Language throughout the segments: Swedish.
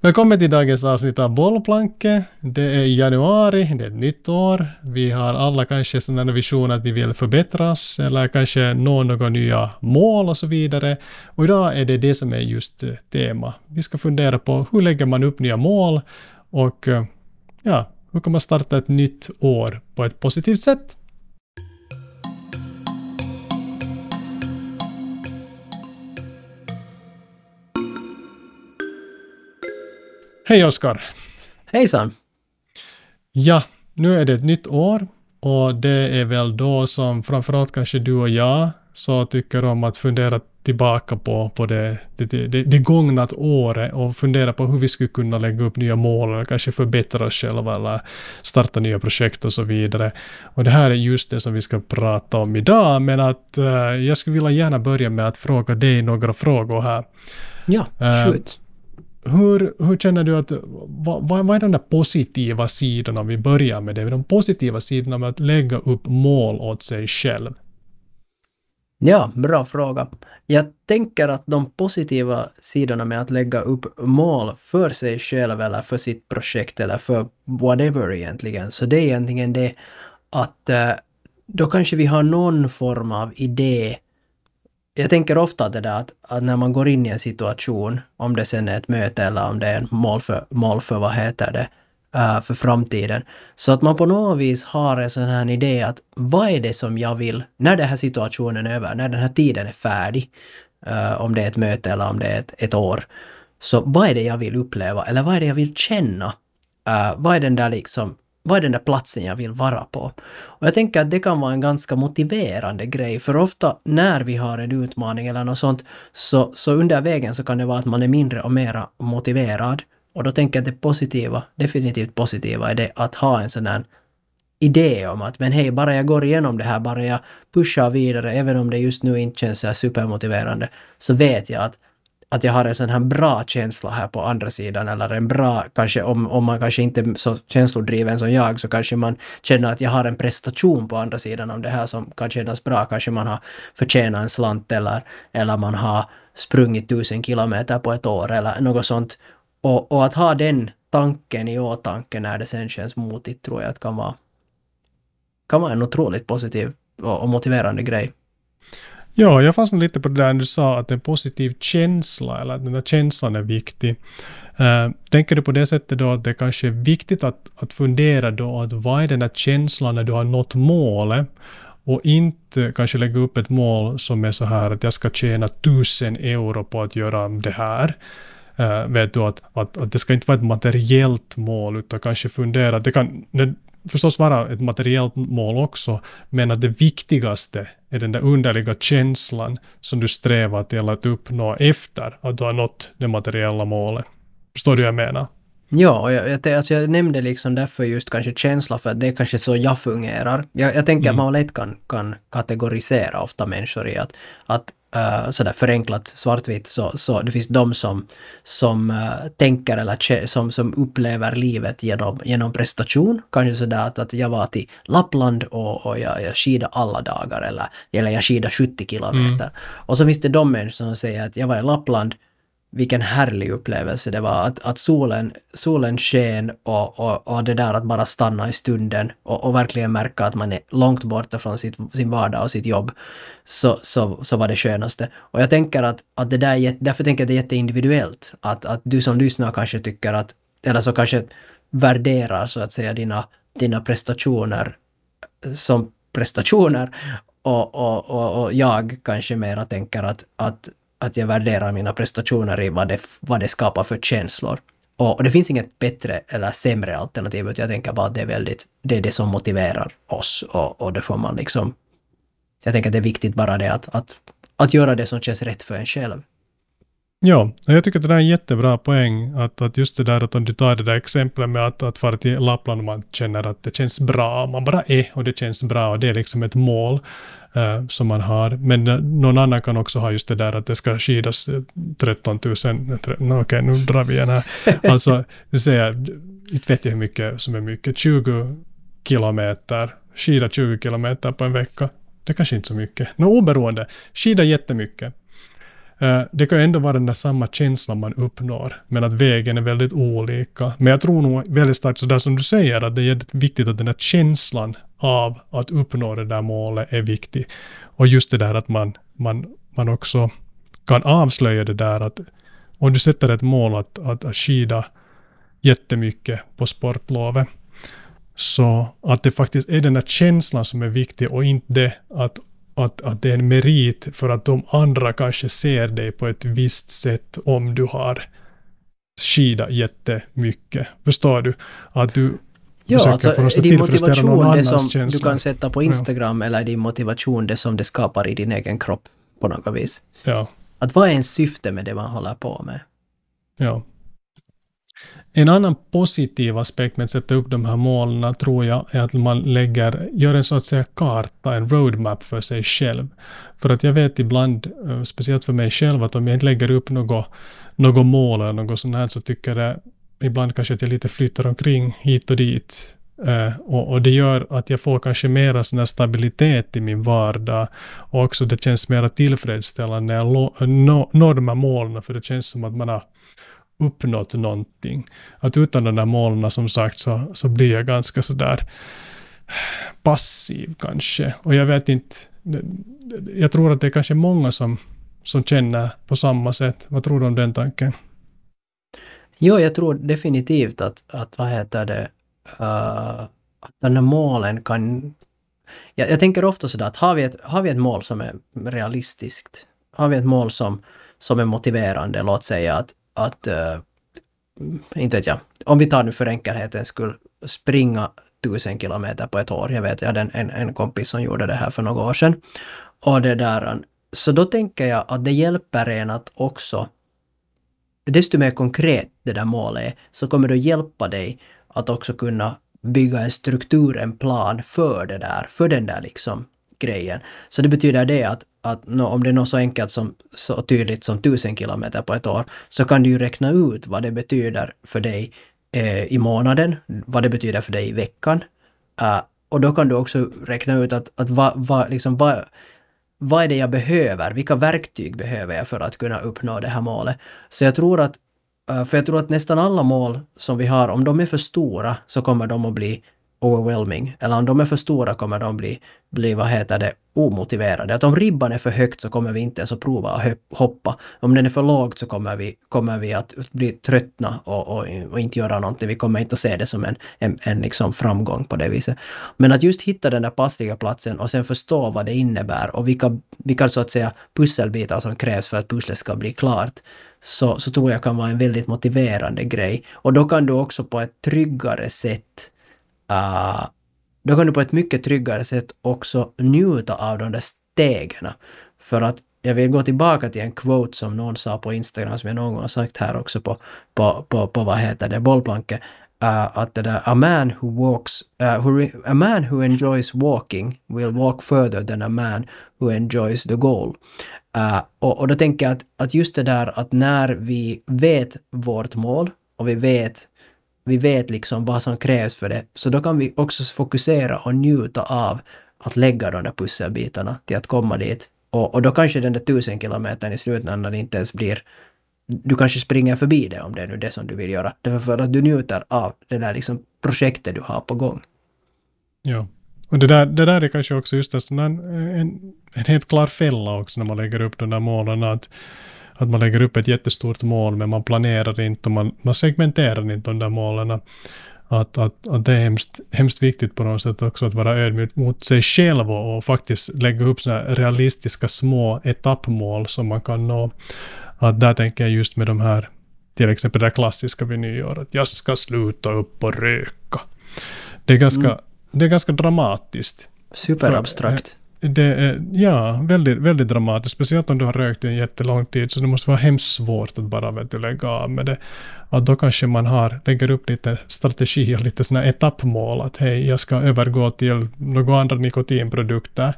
Välkommen till dagens avsnitt av Bollplanket. Det är januari, det är ett nytt år. Vi har alla kanske sådana visioner att vi vill förbättras eller kanske nå några nya mål och så vidare. Och idag är det det som är just eh, tema. Vi ska fundera på hur lägger man upp nya mål och eh, ja, hur kan man starta ett nytt år på ett positivt sätt? Hej Oskar! Hejsan! Ja, nu är det ett nytt år och det är väl då som framförallt kanske du och jag så tycker om att fundera tillbaka på, på det, det, det, det gångna året och fundera på hur vi skulle kunna lägga upp nya mål eller kanske förbättra oss själva eller starta nya projekt och så vidare. Och det här är just det som vi ska prata om idag, men att uh, jag skulle vilja gärna börja med att fråga dig några frågor här. Ja, uh, shoot hur, hur känner du att, vad, vad är de där positiva sidorna, om vi börjar med det, de positiva sidorna med att lägga upp mål åt sig själv? Ja, bra fråga. Jag tänker att de positiva sidorna med att lägga upp mål för sig själv eller för sitt projekt eller för whatever egentligen, så det är egentligen det att eh, då kanske vi har någon form av idé jag tänker ofta det där att, att, när man går in i en situation, om det sen är ett möte eller om det är en mål för, mål för vad heter det, uh, för framtiden. Så att man på något vis har en sån här idé att vad är det som jag vill, när den här situationen är över, när den här tiden är färdig, uh, om det är ett möte eller om det är ett, ett år. Så vad är det jag vill uppleva eller vad är det jag vill känna? Uh, vad är den där liksom vad är den där platsen jag vill vara på? Och jag tänker att det kan vara en ganska motiverande grej, för ofta när vi har en utmaning eller något sånt, så, så under vägen så kan det vara att man är mindre och mera motiverad. Och då tänker jag att det positiva, definitivt positiva, är det att ha en sån här idé om att men hej, bara jag går igenom det här, bara jag pushar vidare, även om det just nu inte känns så supermotiverande, så vet jag att att jag har en sån här bra känsla här på andra sidan eller en bra, kanske om, om man kanske inte är så känslodriven som jag så kanske man känner att jag har en prestation på andra sidan av det här som kan kännas bra. Kanske man har förtjänat en slant eller, eller man har sprungit tusen kilometer på ett år eller något sånt. Och, och att ha den tanken i åtanke när det sen känns motigt tror jag att kan vara, kan vara en otroligt positiv och, och motiverande grej. Ja, jag fastnade lite på det där du sa att en positiv känsla, eller att den där känslan är viktig. Uh, tänker du på det sättet då att det kanske är viktigt att, att fundera då att vad är den där känslan när du har nått målet och inte kanske lägga upp ett mål som är så här att jag ska tjäna tusen euro på att göra det här. Uh, vet du att, att, att det ska inte vara ett materiellt mål utan kanske fundera, det kan, förstås vara ett materiellt mål också, men att det viktigaste är den där underliga känslan som du strävar till att uppnå efter att du har nått det materiella målet. Förstår du vad jag menar? Ja, jag, jag, alltså jag nämnde liksom därför just kanske känsla, för att det är kanske så jag fungerar. Jag, jag tänker mm. att man lätt kan, kan kategorisera ofta människor i att, att uh, sådär förenklat svartvitt så, så det finns de som, som uh, tänker eller som, som upplever livet genom, genom prestation. Kanske sådär att, att jag var till Lappland och, och jag, jag skidade alla dagar eller, eller jag skidade 70 kilometer. Mm. Och så finns det de människor som säger att jag var i Lappland vilken härlig upplevelse det var att, att solen, solen sken och, och, och det där att bara stanna i stunden och, och verkligen märka att man är långt borta från sitt, sin vardag och sitt jobb, så, så, så var det skönaste. Och jag tänker att, att det där, därför tänker jag att det är jätteindividuellt. Att, att du som lyssnar kanske tycker att, eller så kanske värderar så att säga dina, dina prestationer som prestationer och, och, och, och jag kanske mera tänker att, att att jag värderar mina prestationer i vad det, vad det skapar för känslor. Och, och det finns inget bättre eller sämre alternativ, utan jag tänker bara att det är väldigt, det är det som motiverar oss och, och det får man liksom... Jag tänker att det är viktigt bara det att, att, att göra det som känns rätt för en själv. Ja, jag tycker att det där är en jättebra poäng. Att, att just det där att om du tar det där exemplet med att, att fara till Lappland och man känner att det känns bra, man bara är och det känns bra och det är liksom ett mål uh, som man har. Men uh, någon annan kan också ha just det där att det ska skidas 13 000, okej okay, nu drar vi igen här. Alltså, du säger, inte vet jag hur mycket som är mycket, 20 kilometer, skida 20 kilometer på en vecka. Det är kanske inte så mycket. Nå, oberoende, skida jättemycket. Eh, det kan ju ändå vara den där samma känslan man uppnår, men att vägen är väldigt olika. Men jag tror nog väldigt starkt sådär som du säger, att det är viktigt att den där känslan av att uppnå det där målet är viktig. Och just det där att man, man, man också kan avslöja det där att om du sätter ett mål att, att, att skida jättemycket på sportlovet, så att det faktiskt är den där känslan som är viktig och inte det att, att, att det är en merit för att de andra kanske ser dig på ett visst sätt om du har skida jättemycket. Förstår du? Att du Ja, alltså är din motivation det som känsla. du kan sätta på Instagram ja. eller din motivation det som det skapar i din egen kropp på något vis? Ja. Att vad är ens syfte med det man håller på med? Ja. En annan positiv aspekt med att sätta upp de här målen tror jag är att man lägger, gör en så att säga karta, en roadmap för sig själv. För att jag vet ibland, eh, speciellt för mig själv, att om jag inte lägger upp något, något mål eller något sånt här så tycker jag ibland kanske att jag lite flyttar omkring hit och dit. Uh, och, och, det gör att jag får kanske mera sån stabilitet i min vardag och också det känns mera tillfredsställande när jag når de här målen för det känns som att man har uppnått någonting. Att utan de där målen som sagt så, så blir jag ganska sådär passiv kanske. Och jag vet inte, jag tror att det är kanske många som, som känner på samma sätt. Vad tror du om den tanken? Jo, jag tror definitivt att, att vad heter det, uh, att den här målen kan... Jag, jag tänker ofta sådär att har vi, ett, har vi ett mål som är realistiskt, har vi ett mål som, som är motiverande, låt säga att, att uh, inte vet jag, om vi tar nu för enkelhetens skull, springa tusen kilometer på ett år. Jag vet, jag hade en, en, en kompis som gjorde det här för några år sedan. Och det där, eh, så då tänker jag att det hjälper en att också desto mer konkret det där målet är, så kommer det att hjälpa dig att också kunna bygga en struktur, en plan för det där, för den där liksom grejen. Så det betyder det att, att no, om det är något så enkelt som så tydligt som tusen kilometer på ett år, så kan du ju räkna ut vad det betyder för dig eh, i månaden, vad det betyder för dig i veckan. Uh, och då kan du också räkna ut att, att vad, va, liksom, vad, vad är det jag behöver? Vilka verktyg behöver jag för att kunna uppnå det här målet? Så jag tror att, eh, för jag tror att nästan alla mål som vi har, om de är för stora så kommer de att bli overwhelming. Eller om de är för stora kommer de bli, bli vad heter det, omotiverade. Att om ribban är för högt så kommer vi inte ens att prova att hoppa. Om den är för lågt så kommer vi, kommer vi att bli tröttna och, och, och inte göra någonting. Vi kommer inte att se det som en, en, en liksom framgång på det viset. Men att just hitta den där passliga platsen och sen förstå vad det innebär och vilka, vilka så att säga pusselbitar som krävs för att pusslet ska bli klart. Så, så tror jag kan vara en väldigt motiverande grej. Och då kan du också på ett tryggare sätt uh, då kan du på ett mycket tryggare sätt också njuta av de där stegen. För att jag vill gå tillbaka till en quote som någon sa på Instagram, som jag någon gång har sagt här också på, på, på, på vad heter det, bollplanket. Uh, eh, att det där, a man who walks, uh, who, a man who enjoys walking will walk further than a man who enjoys the goal. Uh, och, och då tänker jag att, att just det där att när vi vet vårt mål och vi vet vi vet liksom vad som krävs för det, så då kan vi också fokusera och njuta av att lägga de där pusselbitarna till att komma dit. Och, och då kanske den där tusen kilometern i slutändan inte ens blir... Du kanske springer förbi det om det är nu det som du vill göra. Därför för att du njuter av det där liksom projektet du har på gång. Ja. Och det där, det där är kanske också just en, en, en helt klar fälla också när man lägger upp de där målen. Att att man lägger upp ett jättestort mål men man planerar inte och man, man segmenterar inte de där målen. Att, att, att det är hemskt, hemskt viktigt på något sätt också att vara ödmjuk mot sig själv och, och faktiskt lägga upp sådana realistiska små etappmål som man kan nå. Att där tänker jag just med de här, till exempel det klassiska vid nyår, att jag ska sluta upp och röka. Det är ganska, mm. det är ganska dramatiskt. Superabstrakt det är, ja, väldigt, väldigt dramatiskt. Speciellt om du har rökt i en jättelång tid. Så det måste vara hemskt svårt att bara vet du, lägga av med det. Att då kanske man har, lägger upp lite strategier, lite sådana etappmål. Att hej, jag ska övergå till några andra nikotinprodukter.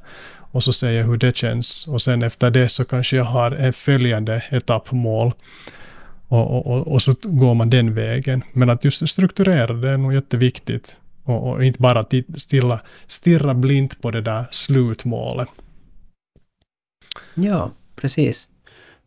Och så säger jag hur det känns. Och sen efter det så kanske jag har ett följande etappmål. Och, och, och, och så går man den vägen. Men att just strukturera det är nog jätteviktigt. Och, och inte bara stilla, stirra blint på det där slutmålet. Ja, precis.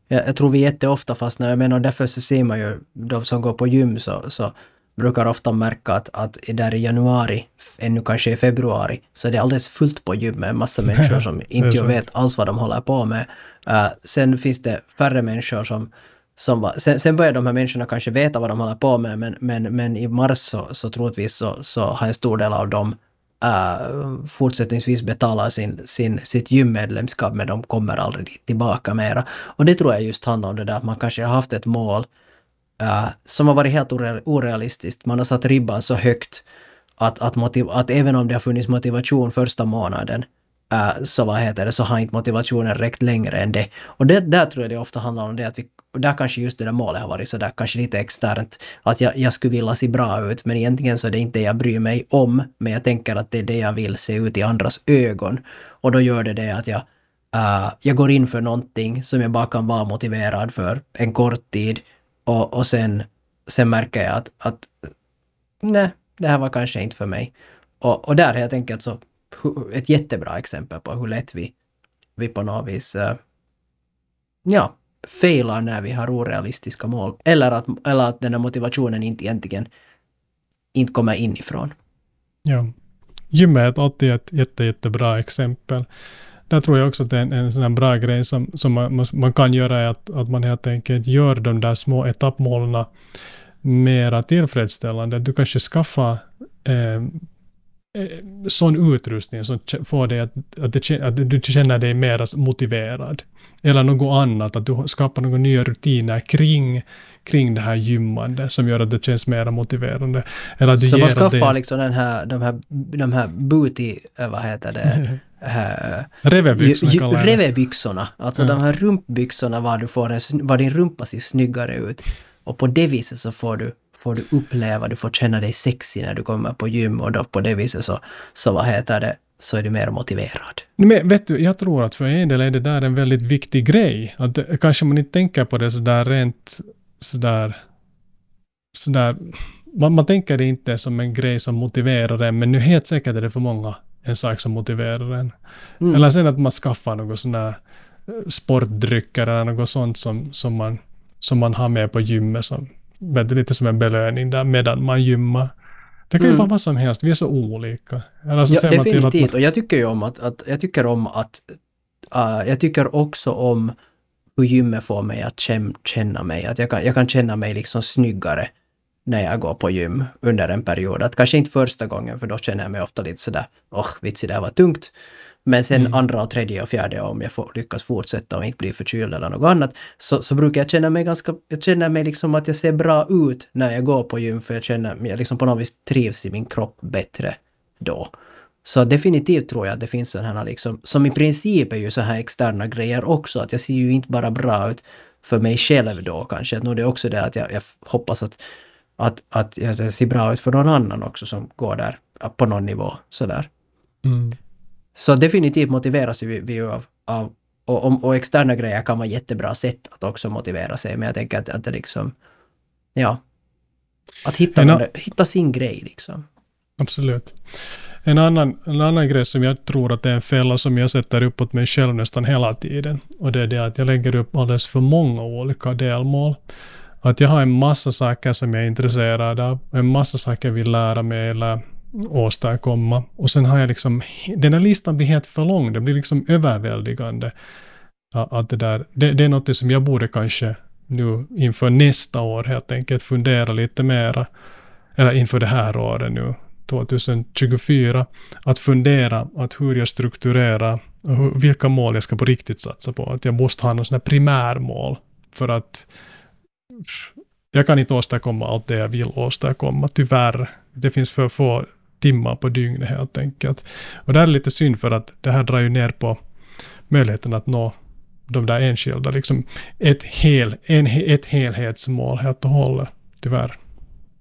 Jag, jag tror vi jätteofta fastnar, jag menar därför så ser man ju de som går på gym så, så brukar ofta märka att, att där i januari, ännu kanske i februari, så är det alldeles fullt på gym med en massa människor som inte vet alls vad de håller på med. Uh, sen finns det färre människor som som var, sen, sen börjar de här människorna kanske veta vad de håller på med, men, men, men i mars så, så troligtvis så, så har en stor del av dem uh, fortsättningsvis betalar sin, sin, sitt gymmedlemskap, men de kommer aldrig tillbaka mera. Och det tror jag just handlar om det där att man kanske har haft ett mål uh, som har varit helt orealistiskt. Man har satt ribban så högt att, att, motiv, att även om det har funnits motivation första månaden uh, så vad heter det, så har inte motivationen räckt längre än det. Och det, där tror jag det ofta handlar om det att vi, och där kanske just det där målet har varit så där kanske lite externt, att jag, jag skulle vilja se bra ut, men egentligen så är det inte det jag bryr mig om, men jag tänker att det är det jag vill se ut i andras ögon. Och då gör det det att jag, uh, jag går in för någonting som jag bara kan vara motiverad för en kort tid och, och sen, sen märker jag att, att nej, det här var kanske inte för mig. Och, och där helt enkelt så ett jättebra exempel på hur lätt vi, vi på något vis uh, ja, failar när vi har orealistiska mål. Eller att, eller att den här motivationen inte egentligen inte kommer inifrån. Ja. Gymmet är alltid ett jätte, jättebra exempel. Där tror jag också att det är en, en sån här bra grej som, som man, man kan göra är att, att man helt enkelt gör de där små etappmålen mera tillfredsställande. Du kanske skaffar eh, eh, sån utrustning som får dig att, att, det, att du känner dig mer motiverad. Eller något annat, att du skapar några nya rutiner kring, kring det här gymmande som gör att det känns mer motiverande. Eller du så man skaffar det... liksom den här, de här, de här booty, eh, vad heter det? Revebyxorna kallar jag Revebyxorna, alltså mm. de här rumpbyxorna var, du får en, var din rumpa ser snyggare ut. Och på det viset så får du får du uppleva, du får känna dig sexig när du kommer på gym och då på det viset så, så vad heter det, så är du mer motiverad. Men vet du, jag tror att för en del är det där en väldigt viktig grej. Att det, kanske man inte tänker på det sådär rent sådär, sådär man, man tänker det inte som en grej som motiverar en, men nu helt säkert är det för många en sak som motiverar en. Mm. Eller sen att man skaffar något sån där eh, sportdrycker eller något sånt som, som, man, som man har med på gymmet som vet lite som en belöning där medan man gymmar. Det kan ju mm. vara vad som helst, vi är så olika. Eller så ja, definitivt, man... och jag tycker ju om att, att jag tycker om att, uh, jag tycker också om hur gymmet får mig att känna mig, att jag kan, jag kan känna mig liksom snyggare när jag går på gym under en period. Att kanske inte första gången, för då känner jag mig ofta lite sådär, åh, oh, vitsi, det här var tungt. Men sen mm. andra och tredje och fjärde om jag får, lyckas fortsätta och inte bli förkyld eller något annat, så, så brukar jag känna mig ganska, jag känner mig liksom att jag ser bra ut när jag går på gym för jag känner, jag liksom på något vis trivs i min kropp bättre då. Så definitivt tror jag att det finns sådana här liksom, som i princip är ju så här externa grejer också, att jag ser ju inte bara bra ut för mig själv då kanske, att nog det är också det att jag, jag hoppas att, att, att jag ser bra ut för någon annan också som går där på någon nivå sådär. Mm. Så definitivt motiveras vi, vi av, av och, och, och, externa grejer kan vara jättebra sätt att också motivera sig, men jag tänker att, att det liksom, ja, att hitta, någon, hitta sin grej liksom. Absolut. En annan, en annan grej som jag tror att det är en fälla som jag sätter upp åt mig själv nästan hela tiden. Och det är det att jag lägger upp alldeles för många olika delmål. Att jag har en massa saker som jag är intresserad av, en massa saker jag vill lära mig eller åstadkomma. Och sen har jag liksom, den här listan blir helt för lång, det blir liksom överväldigande. Att det, där, det, det är något som jag borde kanske nu inför nästa år helt enkelt fundera lite mera, eller inför det här året nu, 2024, att fundera att hur jag strukturerar och hur, vilka mål jag ska på riktigt satsa på. Att jag måste ha något sånt primärmål för att jag kan inte åstadkomma allt det jag vill åstadkomma, tyvärr. Det finns för få timmar på dygnet helt enkelt. Och det är lite synd för att det här drar ju ner på möjligheten att nå de där enskilda, liksom ett, hel, en, ett helhetsmål helt och hållet, tyvärr.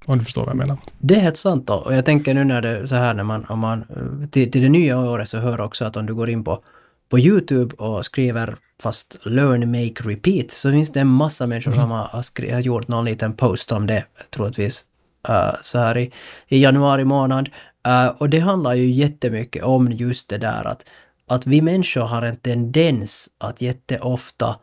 Om du förstår vad jag menar. Det är helt sant då. Och jag tänker nu när det så här när man, om man till, till det nya året så hör också att om du går in på, på Youtube och skriver fast learn, make, repeat så finns det en massa människor mm. som har, har gjort någon liten post om det, troligtvis uh, så här i, i januari månad. Uh, och det handlar ju jättemycket om just det där att, att vi människor har en tendens att jätteofta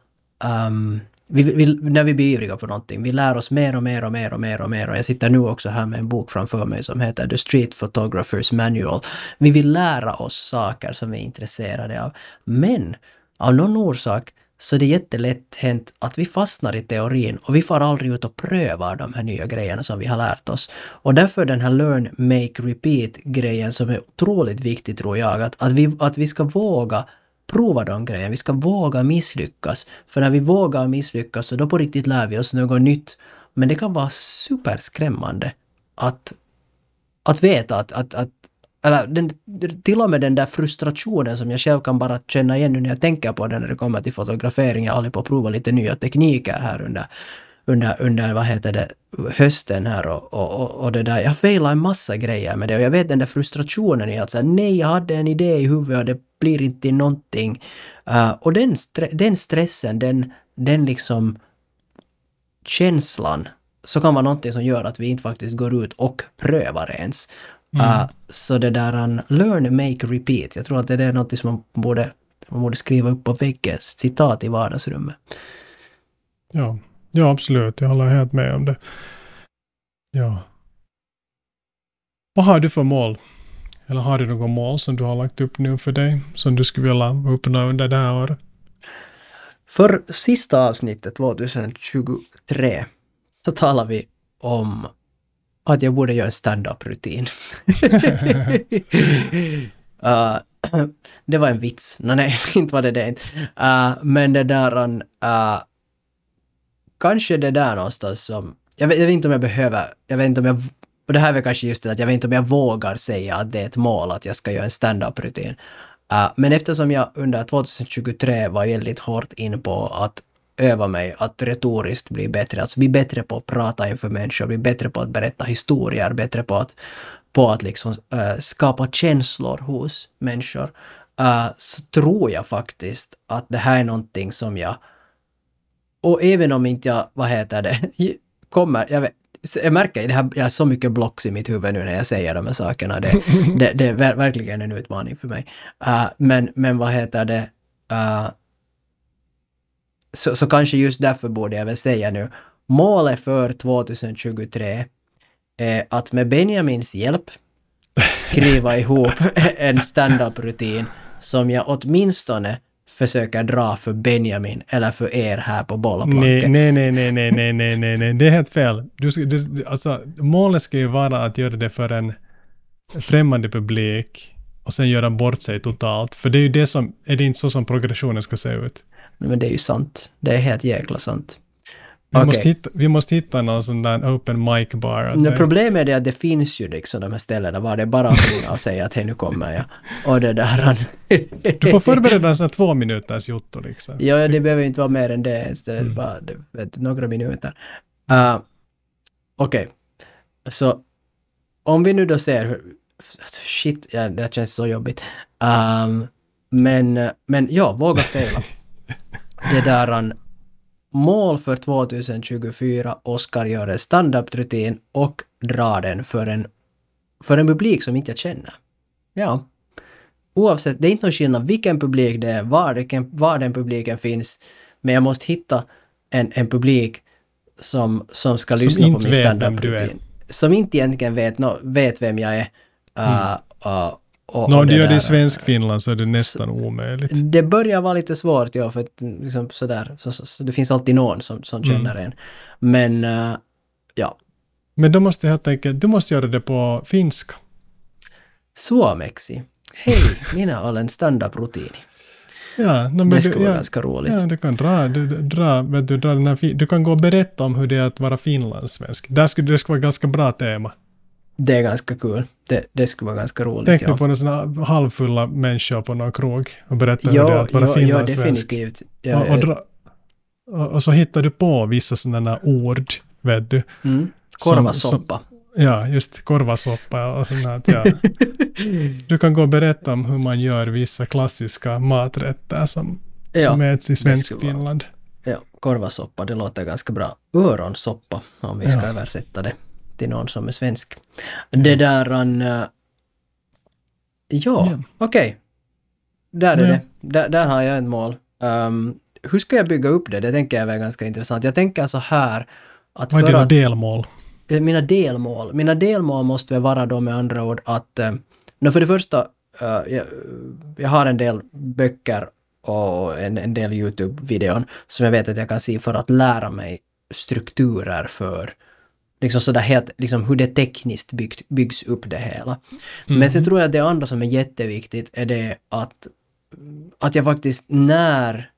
um, vi, vi, när vi blir ivriga på någonting, vi lär oss mer och mer och mer och mer och mer. Och jag sitter nu också här med en bok framför mig som heter The Street Photographers Manual. Vi vill lära oss saker som vi är intresserade av. Men av någon orsak så är det jättelätt hänt att vi fastnar i teorin och vi får aldrig ut och prövar de här nya grejerna som vi har lärt oss. Och därför den här learn, make, repeat-grejen som är otroligt viktig tror jag, att, att, vi, att vi ska våga prova de grejerna. Vi ska våga misslyckas. För när vi vågar misslyckas så då på riktigt lär vi oss något nytt. Men det kan vara superskrämmande att, att veta att, att, att eller den, till och med den där frustrationen som jag själv kan bara känna igen nu när jag tänker på det när det kommer till fotografering. Jag håller på att prova lite nya tekniker här under, under, under vad heter det, hösten här och, och, och det där. Jag failar en massa grejer med det och jag vet den där frustrationen i att säga nej, jag hade en idé i huvudet och det blir inte någonting. Uh, och den, stre den stressen, den, den liksom känslan, så kan vara någonting som gör att vi inte faktiskt går ut och prövar ens. Mm. Uh, så det där um, learn, make, repeat. Jag tror att det är något som man borde, man borde skriva upp på väggen, citat i vardagsrummet. Ja, ja absolut. Jag håller helt med om det. Ja. Vad har du för mål? Eller har du något mål som du har lagt upp nu för dig, som du skulle vilja uppnå under det här året? För sista avsnittet, 2023, så talar vi om att jag borde göra en stand-up-rutin. uh, det var en vits. No, nej, inte var det det. Uh, men det där... Uh, kanske det där någonstans som... Jag vet, jag vet, inte om jag behöver... Jag vet inte om jag... Och det här är kanske just det att jag vet inte om jag vågar säga att det är ett mål att jag ska göra en stand-up-rutin. Uh, men eftersom jag under 2023 var väldigt hårt in på att öva mig att retoriskt bli bättre, alltså bli bättre på att prata inför människor, bli bättre på att berätta historier, bättre på att, på att liksom, uh, skapa känslor hos människor, uh, så tror jag faktiskt att det här är någonting som jag och även om inte jag, vad heter det, kommer, jag vet, jag märker det här, jag har så mycket blocks i mitt huvud nu när jag säger de här sakerna. Det, det, det är verkligen en utmaning för mig. Uh, men, men vad heter det, uh, så, så kanske just därför borde jag väl säga nu, målet för 2023 är att med Benjamins hjälp skriva ihop en stand-up-rutin som jag åtminstone försöker dra för Benjamin eller för er här på bollplanket. Nej, nej, nej, nej, nej, nej, nej, nej, det är helt fel. Du, du, alltså, målet ska ju vara att göra det för en främmande publik och sen göra bort sig totalt. För det är ju det som, är det inte så som progressionen ska se ut? Men det är ju sant. Det är helt jäkla sant. Vi, okay. måste hitta, vi måste hitta någon sån där open mic bar. No, problemet är det att det finns ju liksom de här ställena var det är bara att ringa och säga att hej nu kommer jag. Och det där. du får förbereda en sån här två minuters jotto liksom. Ja, det behöver inte vara mer än det. Det är mm. bara det, vet, några minuter. Uh, Okej. Okay. Så om vi nu då ser hur... Shit, ja, det känns så jobbigt. Um, men, men ja, våga fejla. Det där mål för 2024, Oscar gör en stand-up-rutin och drar den för en, för en publik som inte jag känner. Ja. Oavsett, det är inte någon skillnad vilken publik det är, var, det, var den publiken finns, men jag måste hitta en, en publik som, som ska lyssna som på min stand-up-rutin. Som inte egentligen vet, no, vet vem jag är. Uh, uh, och, Nå, och du gör det i svensk Finland så är det nästan omöjligt. Det börjar vara lite svårt, ja, för att liksom sådär, så, så, så det finns alltid någon som, som mm. känner mm. en. Men, uh, ja. Men då måste jag helt enkelt, du måste göra det på finska. Suomeksi. Hej, minä olen stand-up-rutini. Ja, no, det skulle vara ganska roligt. Ja, du kan dra, du, dra, du, dra den här, du kan gå och berätta om hur det är att vara finlandssvensk. Där skulle det skulle vara ganska bra tema. Det är ganska kul. Det, det skulle vara ganska roligt. Tänk ja. på några halvfulla människor på någon krog och berätta hur det är att vara finlandssvensk. Ja, och, och, dra, och, och, så hittar du på vissa sådana ord, vet du. Mm. Korvasoppa. Ja, just korvasoppa och sånt här. Ja. du kan gå och berätta om hur man gör vissa klassiska maträtter som, ja, som äts i svensk Finland. Ja, korvasoppa, det låter ganska bra. Öronsoppa, om vi ska ja. översätta det till någon som är svensk. Mm. Det där... An, uh, ja, ja. okej. Okay. Där är ja. det. Där, där har jag ett mål. Um, hur ska jag bygga upp det? Det tänker jag är ganska intressant. Jag tänker så här att Vad är dina att delmål? eh, mina delmål, mina delmål måste väl vara då med andra ord att, nå för det första, eh, jag, jag har en del böcker och en, en del YouTube-videon som jag vet att jag kan se för att lära mig strukturer för liksom sådär helt, liksom hur det tekniskt byggt, byggs upp det hela. Men sen tror jag att det andra som är jätteviktigt är det att, att jag faktiskt när,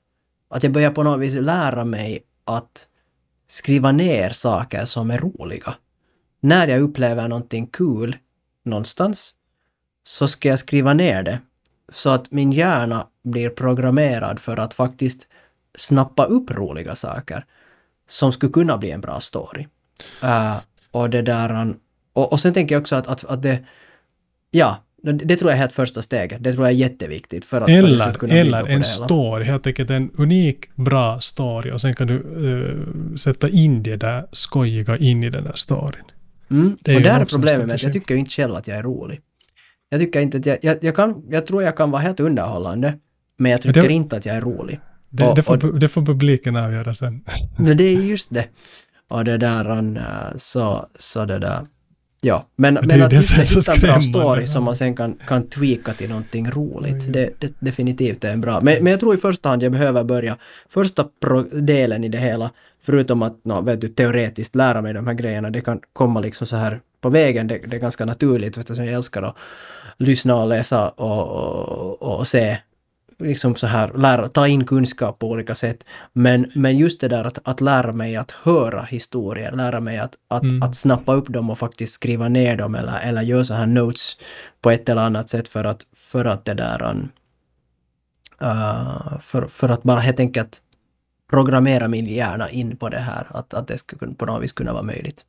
att jag börjar på något vis lära mig att skriva ner saker som är roliga. När jag upplever någonting kul någonstans så ska jag skriva ner det så att min hjärna blir programmerad för att faktiskt snappa upp roliga saker som skulle kunna bli en bra story. Uh, och det där... Och, och sen tänker jag också att, att, att det... Ja, det, tror jag är helt första steget. Det tror jag är jätteviktigt för att, för att Eller, kunna eller en story, helt enkelt en unik, bra story och sen kan du eh, sätta in det där skojiga in i den där storyn. Mm. Det är och där är problemet med att jag tycker inte själv att jag är rolig. Jag tycker inte att jag... Jag, jag, kan, jag tror jag kan vara helt underhållande, men jag tycker det- inte att jag är rolig. Det, Och- det, får, och- det får publiken avgöra sen. Men det är just det. Och det där, han, äh, så, så det där. Ja, men, men ju att just hitta en bra story som man sen kan, kan tweaka till någonting roligt. Det, det definitivt är en bra. Men, men jag tror i första hand jag behöver börja första delen i det hela, förutom att no, vet du, teoretiskt lära mig de här grejerna, det kan komma liksom så här på vägen, det, det är ganska naturligt eftersom jag älskar att lyssna och läsa och, och, och se liksom så här, lära, ta in kunskap på olika sätt. Men, men just det där att, att lära mig att höra historier, lära mig att, att, Mm. att snappa upp dem och faktiskt skriva ner dem eller, eller göra så här notes på ett eller annat sätt för att, för att det där... um, Uh, för, för att bara helt enkelt programmera min hjärna in på det här, att, att det skulle på något vis kunna vara möjligt.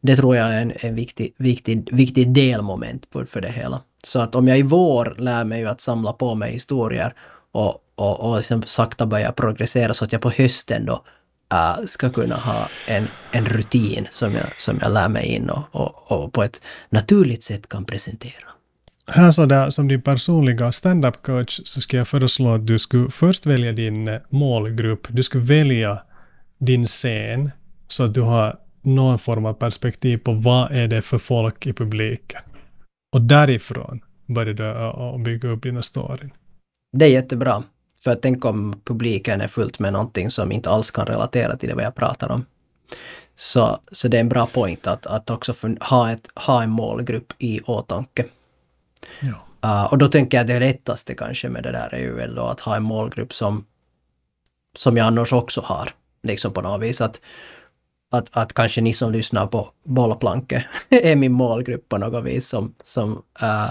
Det tror jag är en, en viktig, viktig, viktig delmoment för det hela. Så att om jag i vår lär mig ju att samla på mig historier och, och, och liksom sakta börja progressera så att jag på hösten då äh, ska kunna ha en, en rutin som jag, som jag lär mig in och, och, och på ett naturligt sätt kan presentera. Här så där, som din personliga stand-up coach så ska jag föreslå att du skulle först välja din eh, målgrupp. Du skulle välja din scen så att du har någon form av perspektiv på vad är det för folk i publiken. Och därifrån börjar du ö- bygga upp dina storyn. Det är jättebra. För att tänk om publiken är fullt med någonting som inte alls kan relatera till det vad jag pratar om. Så, så det är en bra point att, att också fun- ha, ett, ha en målgrupp i åtanke. Ja. Uh, och då tänker jag att det lättaste kanske med det där är ju väl då att ha en målgrupp som, som jag annars också har. Liksom på något vis att, att, att kanske ni som lyssnar på bollplanket är min målgrupp på något vis som, som uh,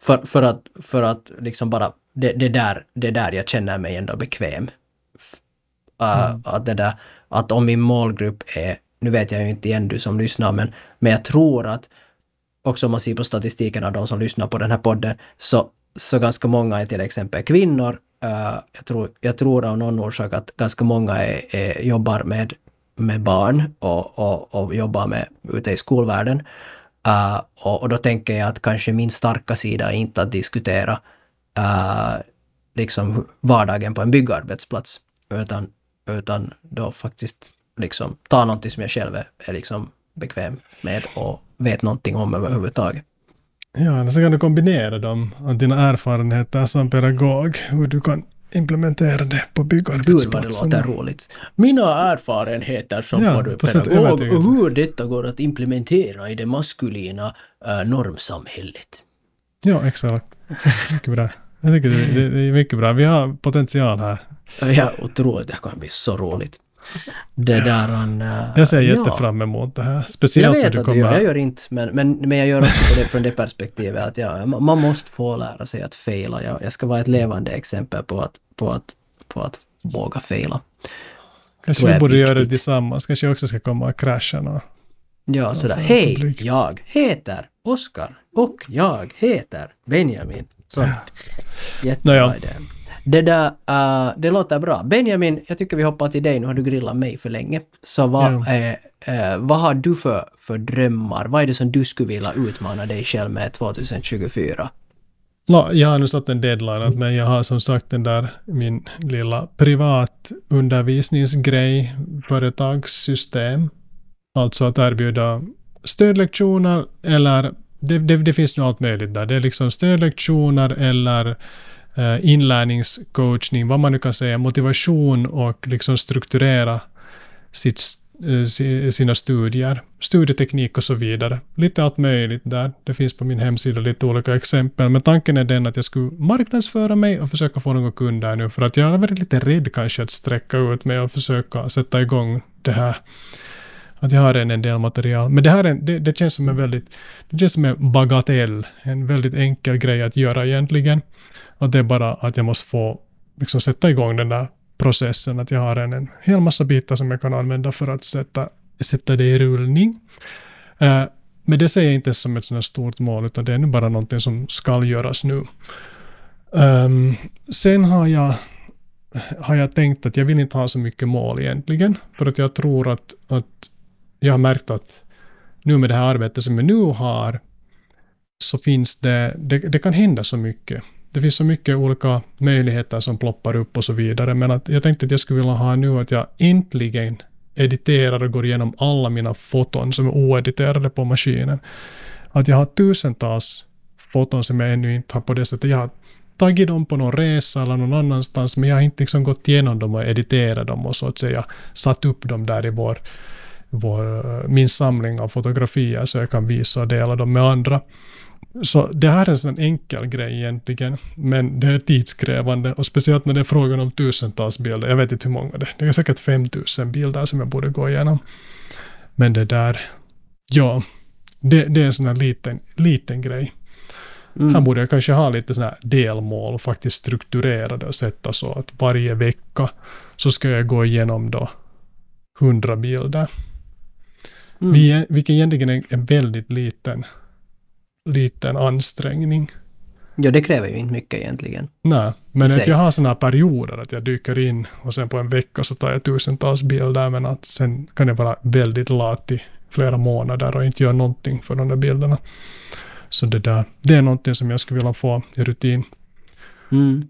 för, för att, för att liksom bara, det, det, där, det där jag känner mig ändå bekväm. Uh, att, det där, att om min målgrupp är, nu vet jag ju inte igen du som lyssnar, men, men jag tror att också om man ser på statistiken av de som lyssnar på den här podden, så, så ganska många är till exempel kvinnor. Uh, jag, tror, jag tror av någon orsak att ganska många är, är, jobbar med, med barn och, och, och jobbar med ute i skolvärlden. Uh, och, och då tänker jag att kanske min starka sida är inte att diskutera uh, liksom vardagen på en byggarbetsplats, utan, utan då faktiskt liksom ta någonting som jag själv är, är liksom bekväm med och vet någonting om överhuvudtaget. Ja, så kan du kombinera dem, och dina erfarenheter som pedagog, hur du kan implementera det på Gud vad det byggarbetsplatsen. låter roligt. Mina erfarenheter som Ja, pedagog och hur detta går att implementera i det maskulina äh, normsamhället. Ja, exakt. Mycket bra. Jag tycker det, är mycket bra. Vi har potential här. Ja, otroligt. Det kommer bli så roligt. Det där han... äh, Jag ser ja. jättefram emot det här. Jag Speciellt när vet du att du gör, jag kommer... gör inte, men, men, men jag gör också det, från det perspektivet att ja, man måste få lära sig att fejla. Jag, jag ska vara ett levande exempel på att, på att, på att våga fejla. Kanske vi jag borde göra det tillsammans. Kanske jag också ska komma och krascha nå. Ja, sådär. Hej, jag heter Oskar och jag heter Benjamin. Så, jättebra Nåja. idé. Det där, uh, det låter bra. Benjamin, jag tycker vi hoppar till dig. Nu har du grillat mig för länge. Så vad, Ja. eh, eh, vad har du för, för drömmar? Vad är det som du skulle vilja utmana dig själv med 2024? No, jag har nu satt en deadline, men jag har som sagt den där min lilla privat undervisningsgrej, företagssystem. Alltså att erbjuda stödlektioner eller det, det, det finns nu allt möjligt där. Det är liksom stödlektioner eller Eh, inlärningscoachning, vad man nu kan säga, motivation och liksom strukturera sitt eh, sina studier, studieteknik och så vidare. Lite allt möjligt där. Det finns på min hemsida lite olika exempel, men tanken är den att jag skulle marknadsföra mig och försöka få några kunder nu, för att jag har varit lite rädd kanske att sträcka ut mig och försöka sätta igång det här. Att jag har en, en del material. Men det här är, det, det känns som en väldigt, det känns som en bagatell, en väldigt enkel grej att göra egentligen. Och det är bara att jag måste få liksom sätta igång den där processen, att jag har en, en hel massa bitar som jag kan använda för att sätta, sätta det i rullning. Uh, men det ser jag inte som ett sådant stort mål, utan det är nu bara någonting som ska göras nu. Um, sen har jag, har jag tänkt att jag vill inte ha så mycket mål egentligen, för att jag tror att, att jag har märkt att nu med det här arbetet som jag nu har, så finns det, det, det kan hända så mycket det finns så mycket olika möjligheter som ploppar upp och så vidare. Men att jag tänkte att jag skulle vilja ha nu att jag äntligen editerar och går igenom alla mina foton som är oediterade på maskinen. Att jag har tusentals foton som jag ännu inte har på det sättet. Jag har tagit dem på någon resa eller någon annanstans, men jag har inte liksom gått igenom dem och editerat dem och så att säga satt upp dem där i vår, vår, min samling av fotografier så jag kan visa och dela dem med andra. Så det här är en sån enkel grej egentligen, men det är tidskrävande och speciellt när det är frågan om tusentals bilder. Jag vet inte hur många det är. Det är säkert 5000 bilder som jag borde gå igenom. Men det där, ja, det, det är en sån här liten, liten grej. Mm. Här borde jag kanske ha lite sådana här delmål och faktiskt strukturera det och sätta så att varje vecka så ska jag gå igenom då 100 bilder. Mm. Vilket egentligen är en väldigt liten liten ansträngning. Ja, det kräver ju inte mycket egentligen. Nej, men att jag har sådana perioder att jag dyker in och sen på en vecka så tar jag tusentals bilder, men att sen kan jag vara väldigt lat i flera månader och inte göra någonting för de där bilderna. Så det där, det är någonting som jag skulle vilja få i rutin. Mm.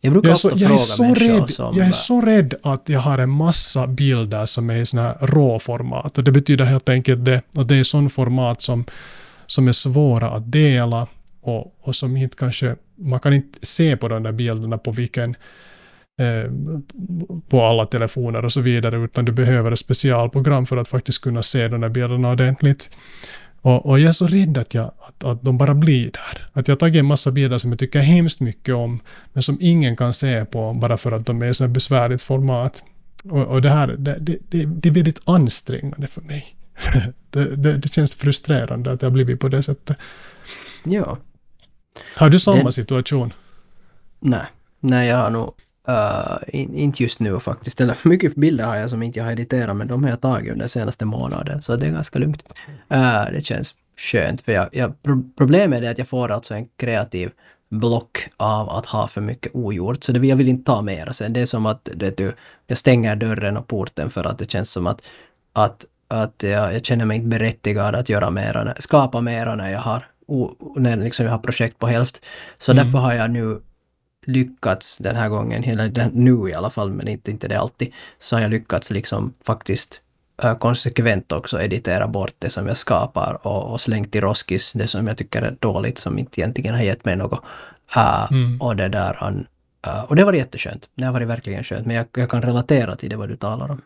Jag brukar jag är så, ofta jag fråga så rädd, som... Jag är så rädd att jag har en massa bilder som är i sådana här råformat. Och det betyder helt enkelt det, att det är sån format som som är svåra att dela och, och som inte kanske, man kan inte se på de där bilderna på vilken eh, på alla telefoner och så vidare, utan du behöver ett specialprogram för att faktiskt kunna se de där bilderna ordentligt. Och, och jag är så rädd att, jag, att, att de bara blir där. Att jag har tagit en massa bilder som jag tycker hemskt mycket om, men som ingen kan se på bara för att de är i så besvärligt format. Och, och det här, det, det, det är väldigt ansträngande för mig. det, det, det, känns frustrerande att det har blivit på det sättet. Ja. Har du samma det... situation? Nej. Nej, jag har nog uh, in, inte just nu faktiskt. Eller mycket bilder har jag som inte jag har editerat, men de har jag tagit under senaste månaden, så det är ganska lugnt. Uh, det känns skönt, för jag, jag, problemet är att jag får alltså en kreativ block av att ha för mycket ogjort. Så det, jag vill inte ta mer sen. Det är som att det, du, jag stänger dörren och porten för att det känns som att, att att jag, jag känner mig inte berättigad att göra mera, skapa mera när jag har, när liksom jag har projekt på hälft. Så mm. därför har jag nu lyckats den här gången, eller nu i alla fall, men inte, inte det alltid, så har jag lyckats liksom faktiskt äh, konsekvent också editera bort det som jag skapar och, och slängt i roskis det som jag tycker är dåligt, som inte egentligen har gett mig något. Äh, mm. Och det där han, äh, och det var jätteskönt. Det har varit verkligen skönt, men jag, jag kan relatera till det vad du talar om.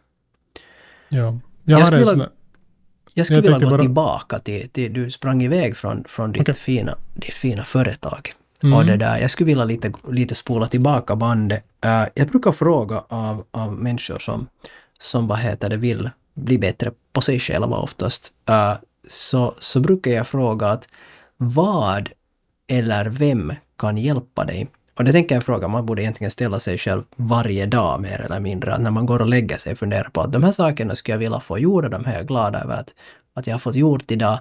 Ja. Jag, jag skulle, vilja, jag skulle jag vilja gå bara... tillbaka till, till, du sprang iväg från, från ditt, okay. fina, ditt fina företag. Mm. Och det där, jag skulle vilja lite, lite spola tillbaka bandet. Uh, jag brukar fråga av, av människor som, som vad heter det, vill bli bättre på sig själva oftast. Uh, så, så brukar jag fråga att vad eller vem kan hjälpa dig och det tänker jag en fråga man borde egentligen ställa sig själv varje dag mer eller mindre. Att när man går och lägger sig och funderar på att de här sakerna skulle jag vilja få gjorda, de här är jag glad över att, att jag har fått gjort idag.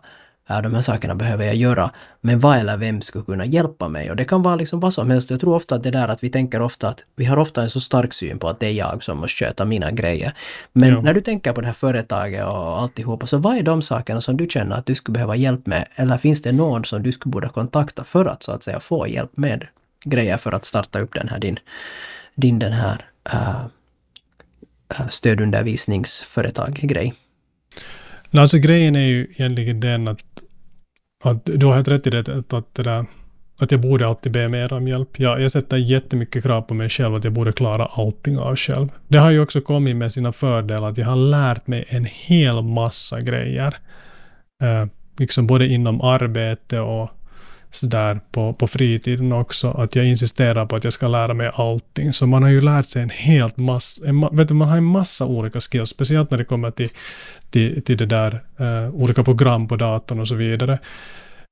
de här sakerna behöver jag göra, men vad eller vem skulle kunna hjälpa mig? Och det kan vara liksom vad som helst. Jag tror ofta att det där att vi tänker ofta att vi har ofta en så stark syn på att det är jag som måste sköta mina grejer. Men Ja. när du tänker på det här företaget och alltihopa, så vad är de sakerna som du känner att du skulle behöva hjälp med? Eller finns det någon som du skulle borde kontakta för att så att säga få hjälp med grejer för att starta upp den här din, din den här uh, stödundervisningsföretag-grej? Alltså grejen är ju egentligen den att, att du har helt rätt i det att, att, det där, att jag borde alltid be mer om hjälp. Jag, jag sätter jättemycket krav på mig själv att jag borde klara allting av själv. Det har ju också kommit med sina fördelar att jag har lärt mig en hel massa grejer. Eh, liksom både inom arbete och sådär på, på fritiden också. Att jag insisterar på att jag ska lära mig allting. Så man har ju lärt sig en helt massa, en, vet du, man har en massa olika skills. Speciellt när det kommer till till, till det där uh, olika program på datorn och så vidare.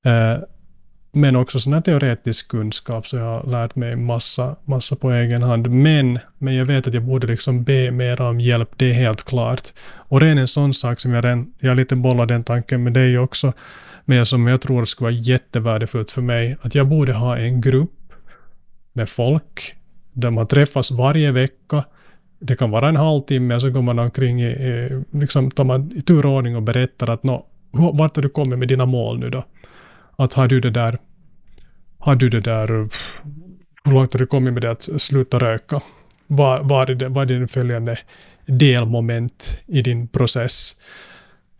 Uh, men också sån här teoretisk kunskap, så jag har lärt mig massa, massa på egen hand. Men, men jag vet att jag borde liksom be mer om hjälp, det är helt klart. Och det är en sån sak som jag redan, jag lite bollar den tanken med dig också, men som jag tror skulle vara jättevärdefullt för mig, att jag borde ha en grupp med folk, där man träffas varje vecka, det kan vara en halvtimme, och så går man omkring i, i liksom tar man i turordning och berättar att nå, vart har du kommit med dina mål nu då? Att har du det där, har du det där, pff, hur långt har du kommit med det att sluta röka? Vad, är, det, vad är din följande delmoment i din process?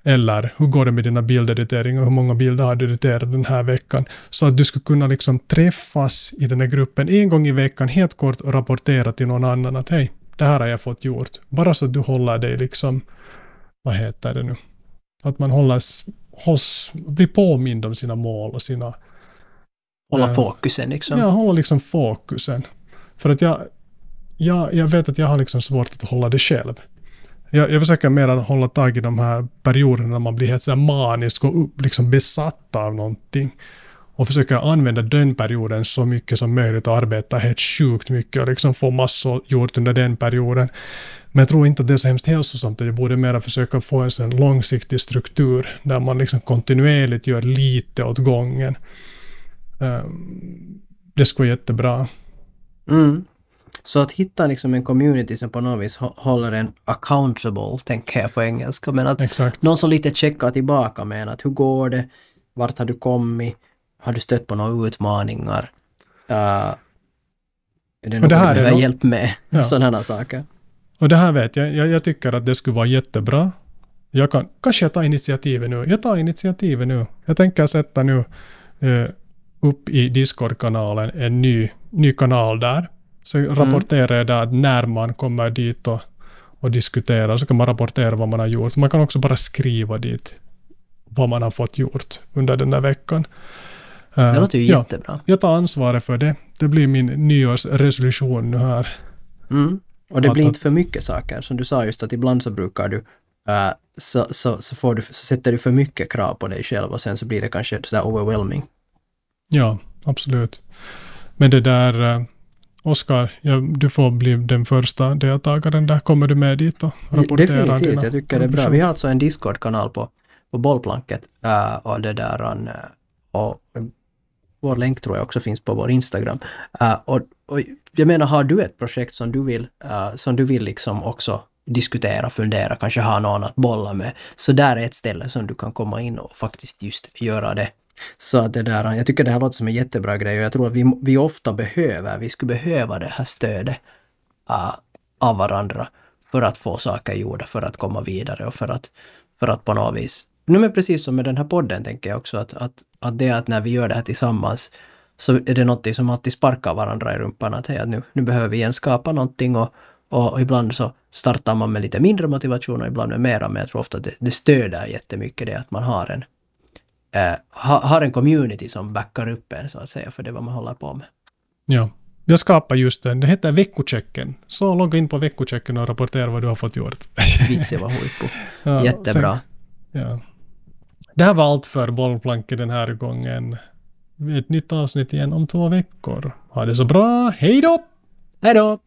Eller hur går det med dina bildediteringar? Hur många bilder har du editerat den här veckan? Så att du skulle kunna liksom träffas i den här gruppen en gång i veckan helt kort och rapportera till någon annan att hej, det här har jag fått gjort. Bara så att du håller dig liksom, vad heter det nu? Att man håller, hålls, blir påmind om sina mål och sina, Hålla Ja. fokusen liksom. ja, hålla liksom fokusen. För att jag, jag, jag vet att jag har liksom svårt att hålla det själv. Jag, jag försöker mer att hålla tag i de här perioderna när man blir helt så här manisk och upp, liksom besatt av någonting. Och försöker använda den perioden så mycket som möjligt och arbeta helt sjukt mycket och liksom få massor gjort under den perioden. Men jag tror inte att det är så hemskt hälsosamt. Jag borde mer försöka få en sån långsiktig struktur där man liksom kontinuerligt gör lite åt gången. Ehm, det skulle vara jättebra. Mm. Så att hitta liksom en community som på något vis hå- håller en accountable, tänker jag på engelska, men att Exakt. någon som lite checkar tillbaka med en att hur går det? Vart har du kommit? Har du stött på några utmaningar? Uh, är det något det här du behöver hjälp med? Ja. Sådana saker. Och det här vet jag, jag, jag tycker att det skulle vara jättebra. Jag kan, kanske jag tar initiativet nu. Jag tar initiativet nu. Jag tänker sätta nu eh, upp i Discord-kanalen en ny, ny kanal där. Så rapporterar jag där när man kommer dit och, och diskuterar. Så kan man rapportera vad man har gjort. Man kan också bara skriva dit vad man har fått gjort under den där veckan. Eh, Det låter ju ja, jättebra. jag tar ansvaret för det. Det blir min nyårsresolution nu här. Mm. Och det blir inte för mycket saker. Som du sa just att ibland så brukar du eh, så, så, så, får du, så sätter du för mycket krav på dig själv och sen så blir det kanske sådär overwhelming. Ja, absolut. Men det där, eh, Oskar, ja, du får bli den första deltagaren där. Kommer du med dit och rapporterar Definitivt, dina jag tycker det är bra. Vi har alltså en Discord-kanal på, på bollplanket eh, och det där eh, och vår länk tror jag också finns på vår Instagram. Eh, och, och jag menar, har du ett projekt som du vill, eh, som du vill liksom också diskutera, fundera, kanske ha någon att bolla med, så där är ett ställe som du kan komma in och faktiskt just göra det. Så att det där, jag tycker det här låter som en jättebra grej och jag tror att vi, vi ofta behöver, vi skulle behöva det här stödet uh, av varandra för att få saker gjorda, för att komma vidare och för att, för att på något vis... Nu men precis som med den här podden tänker jag också att, att, att det att när vi gör det här tillsammans så är det någonting som alltid sparkar varandra i rumpan att, hej, att nu, nu behöver vi igen skapa någonting och, och, och ibland så startar man med lite mindre motivation och ibland med mera men jag tror ofta att det, det stöder jättemycket det att man har en ha, har en community som backar upp en så att säga för det vad man håller på med. Ja. Jag skapar just den. Det heter veckochecken. Så logga in på veckochecken och rapportera vad du har fått gjort. Vitsi var huippu. Ja, Jättebra. Sen, ja. Det här var allt för bollplanket den här gången. Ett nytt avsnitt igen om två veckor. Ha det så bra. Hej då! Hej då!